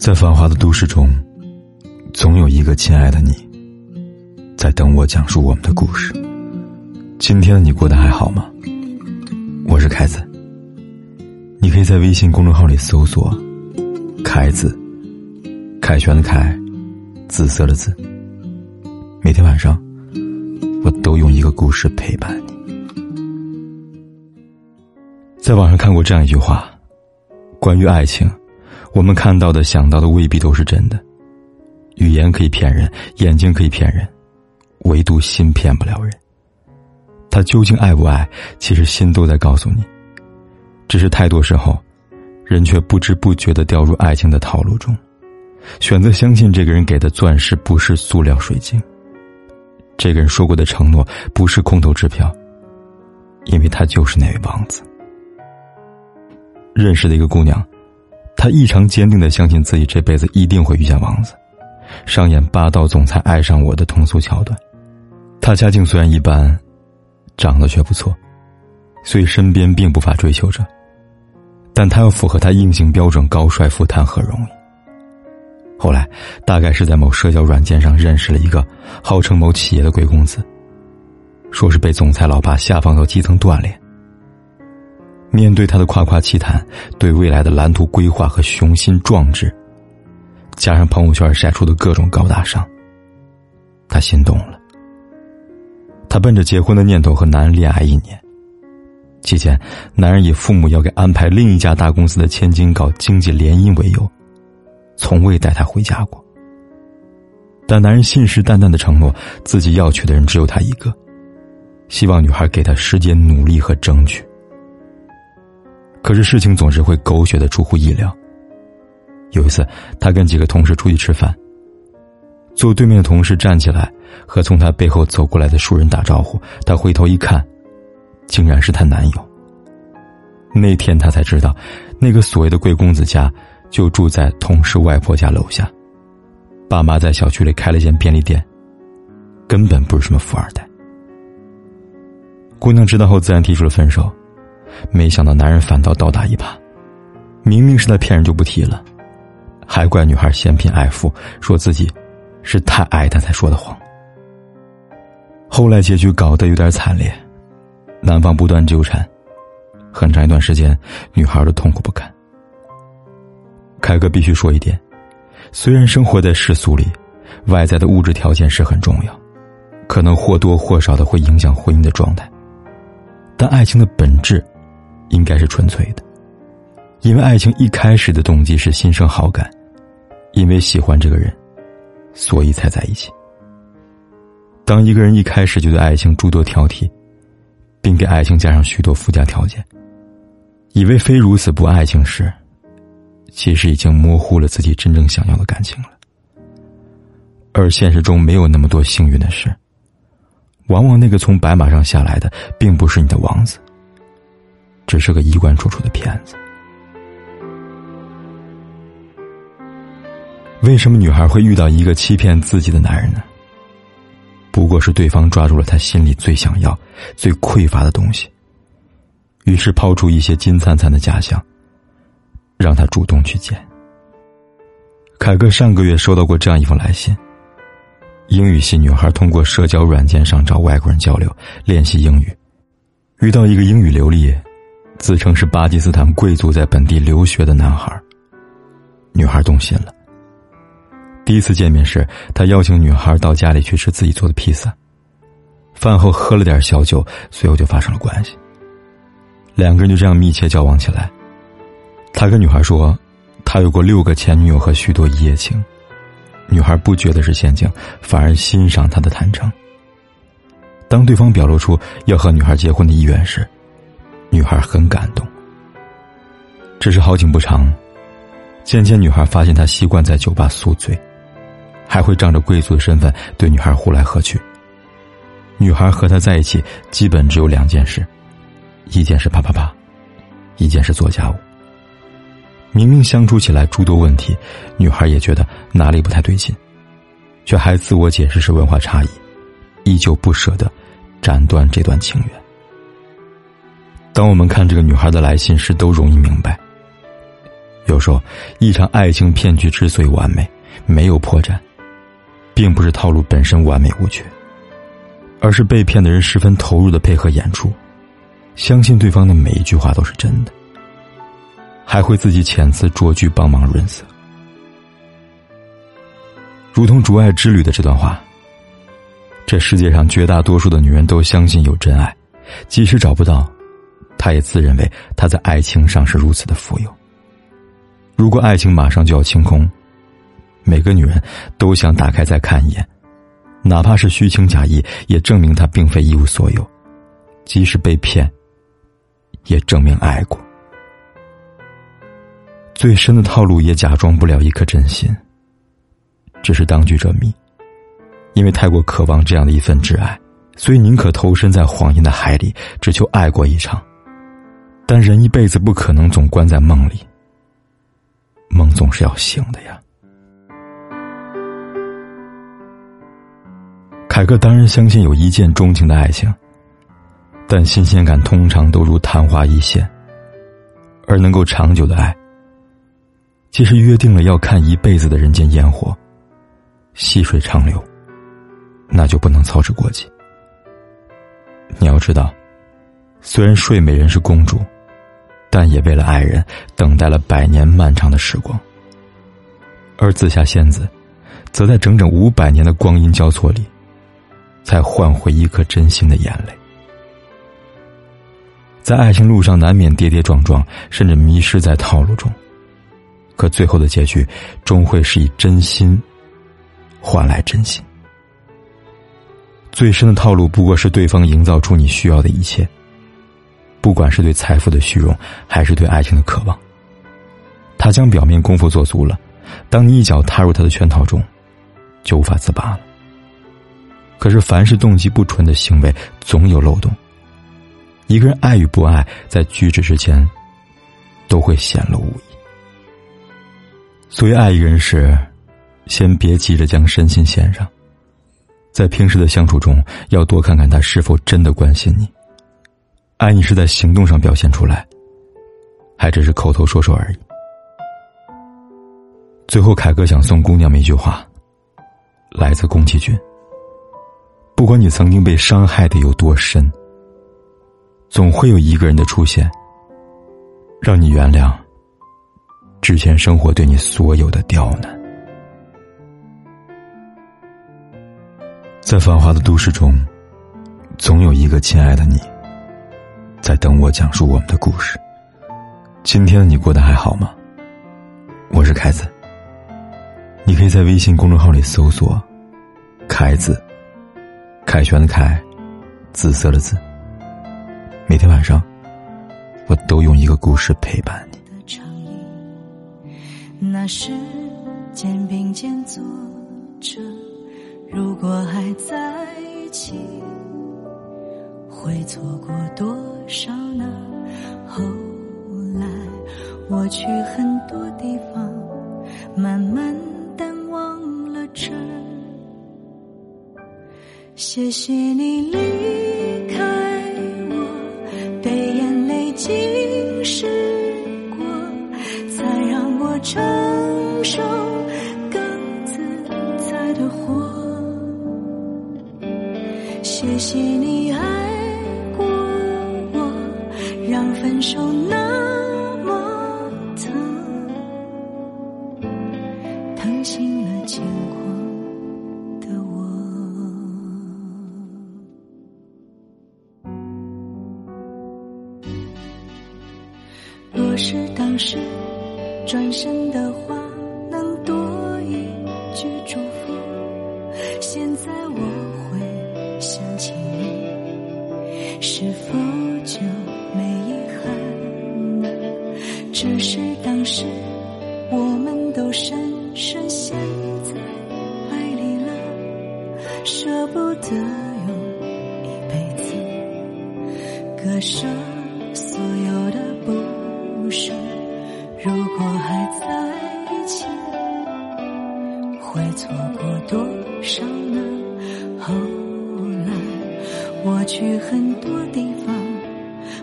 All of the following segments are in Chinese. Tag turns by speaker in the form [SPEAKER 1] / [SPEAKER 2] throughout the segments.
[SPEAKER 1] 在繁华的都市中，总有一个亲爱的你，在等我讲述我们的故事。今天的你过得还好吗？我是凯子，你可以在微信公众号里搜索“凯子”，凯旋的凯，紫色的紫。每天晚上，我都用一个故事陪伴你。在网上看过这样一句话，关于爱情。我们看到的、想到的未必都是真的。语言可以骗人，眼睛可以骗人，唯独心骗不了人。他究竟爱不爱？其实心都在告诉你。只是太多时候，人却不知不觉的掉入爱情的套路中，选择相信这个人给的钻石不是塑料水晶，这个人说过的承诺不是空头支票，因为他就是那位王子。认识的一个姑娘。他异常坚定的相信自己这辈子一定会遇见王子，上演霸道总裁爱上我的通俗桥段。他家境虽然一般，长得却不错，所以身边并不乏追求者。但他要符合他硬性标准，高帅富谈何容易？后来，大概是在某社交软件上认识了一个号称某企业的贵公子，说是被总裁老爸下放到基层锻炼。面对他的夸夸其谈，对未来的蓝图规划和雄心壮志，加上朋友圈晒出的各种高大上，他心动了。他奔着结婚的念头和男人恋爱一年，期间，男人以父母要给安排另一家大公司的千金搞经济联姻为由，从未带她回家过。但男人信誓旦旦的承诺，自己要娶的人只有他一个，希望女孩给他时间努力和争取。可是事情总是会狗血的出乎意料。有一次，他跟几个同事出去吃饭，坐对面的同事站起来和从他背后走过来的熟人打招呼，他回头一看，竟然是她男友。那天他才知道，那个所谓的贵公子家就住在同事外婆家楼下，爸妈在小区里开了间便利店，根本不是什么富二代。姑娘知道后，自然提出了分手。没想到男人反倒倒打一耙，明明是他骗人就不提了，还怪女孩嫌贫爱富，说自己是太爱他才说的谎。后来结局搞得有点惨烈，男方不断纠缠，很长一段时间，女孩都痛苦不堪。凯哥必须说一点，虽然生活在世俗里，外在的物质条件是很重要，可能或多或少的会影响婚姻的状态，但爱情的本质。应该是纯粹的，因为爱情一开始的动机是心生好感，因为喜欢这个人，所以才在一起。当一个人一开始就对爱情诸多挑剔，并给爱情加上许多附加条件，以为非如此不爱情时，其实已经模糊了自己真正想要的感情了。而现实中没有那么多幸运的事，往往那个从白马上下来的，并不是你的王子。只是个衣冠楚楚的骗子。为什么女孩会遇到一个欺骗自己的男人呢？不过是对方抓住了她心里最想要、最匮乏的东西，于是抛出一些金灿灿的假象，让她主动去捡。凯哥上个月收到过这样一封来信：英语系女孩通过社交软件上找外国人交流练习英语，遇到一个英语流利。自称是巴基斯坦贵族在本地留学的男孩，女孩动心了。第一次见面时，他邀请女孩到家里去吃自己做的披萨。饭后喝了点小酒，随后就发生了关系。两个人就这样密切交往起来。他跟女孩说，他有过六个前女友和许多一夜情。女孩不觉得是陷阱，反而欣赏他的坦诚。当对方表露出要和女孩结婚的意愿时，女孩很感动，只是好景不长，渐渐女孩发现他习惯在酒吧宿醉，还会仗着贵族的身份对女孩呼来喝去。女孩和他在一起基本只有两件事，一件是啪啪啪，一件是做家务。明明相处起来诸多问题，女孩也觉得哪里不太对劲，却还自我解释是文化差异，依旧不舍得斩断这段情缘。当我们看这个女孩的来信时，都容易明白，有时候，一场爱情骗局之所以完美，没有破绽，并不是套路本身完美无缺，而是被骗的人十分投入的配合演出，相信对方的每一句话都是真的，还会自己遣词捉句帮忙润色，如同《竹爱之旅》的这段话。这世界上绝大多数的女人都相信有真爱，即使找不到，他也自认为他在爱情上是如此的富有。如果爱情马上就要清空，每个女人都想打开再看一眼，哪怕是虚情假意，也证明她并非一无所有；即使被骗，也证明爱过。最深的套路也假装不了一颗真心，只是当局者迷。因为太过渴望这样的一份挚爱，所以宁可投身在谎言的海里，只求爱过一场。但人一辈子不可能总关在梦里，梦总是要醒的呀。凯克当然相信有一见钟情的爱情，但新鲜感通常都如昙花一现，而能够长久的爱，即是约定了要看一辈子的人间烟火，细水长流。那就不能操之过急。你要知道，虽然睡美人是公主，但也为了爱人等待了百年漫长的时光。而紫霞仙子，则在整整五百年的光阴交错里，才换回一颗真心的眼泪。在爱情路上，难免跌跌撞撞，甚至迷失在套路中，可最后的结局，终会是以真心换来真心。最深的套路不过是对方营造出你需要的一切，不管是对财富的虚荣，还是对爱情的渴望。他将表面功夫做足了，当你一脚踏入他的圈套中，就无法自拔了。可是凡是动机不纯的行为，总有漏洞。一个人爱与不爱，在举止之间，都会显露无遗。所以，爱一个人时，先别急着将身心献上。在平时的相处中，要多看看他是否真的关心你。爱你是在行动上表现出来，还只是口头说说而已。最后，凯哥想送姑娘们一句话，来自宫崎骏：不管你曾经被伤害的有多深，总会有一个人的出现，让你原谅之前生活对你所有的刁难。在繁华的都市中，总有一个亲爱的你，在等我讲述我们的故事。今天的你过得还好吗？我是凯子。你可以在微信公众号里搜索“凯子”，凯旋的凯，紫色的紫。每天晚上，我都用一个故事陪伴你。那时，肩并肩坐着。如果还在一起，会错过多少呢？后来我去很多地方，慢慢淡忘了这。谢谢你离开我，被眼泪浸湿过，才让我承受更自在的活。谢谢你手那么疼，疼醒了见过的我。若是当时转身的话，能多一句祝福，现在我会。想起你，是否当时我们都深深陷在爱里了，舍不得用一辈子割舍所有的不舍。如果还在一起，会错过多少呢？后来。我去很多地方，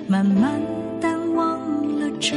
[SPEAKER 1] 慢慢淡忘了这。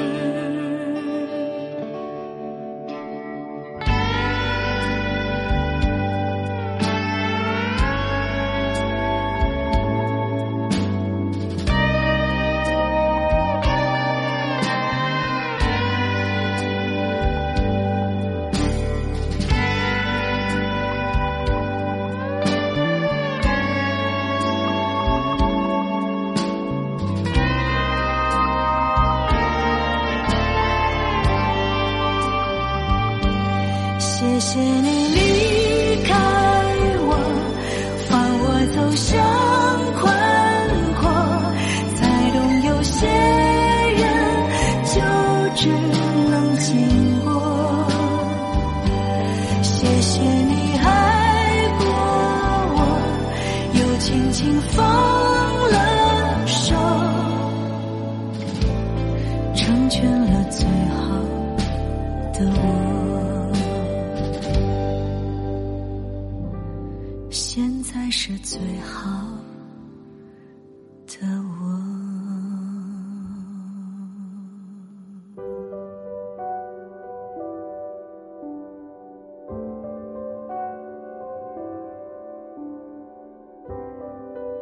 [SPEAKER 2] 成全了最好的我。现在是最好的我。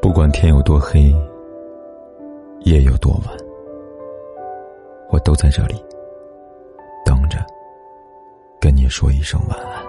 [SPEAKER 1] 不管天有多黑，夜有多晚，我都在这里等着，跟你说一声晚安。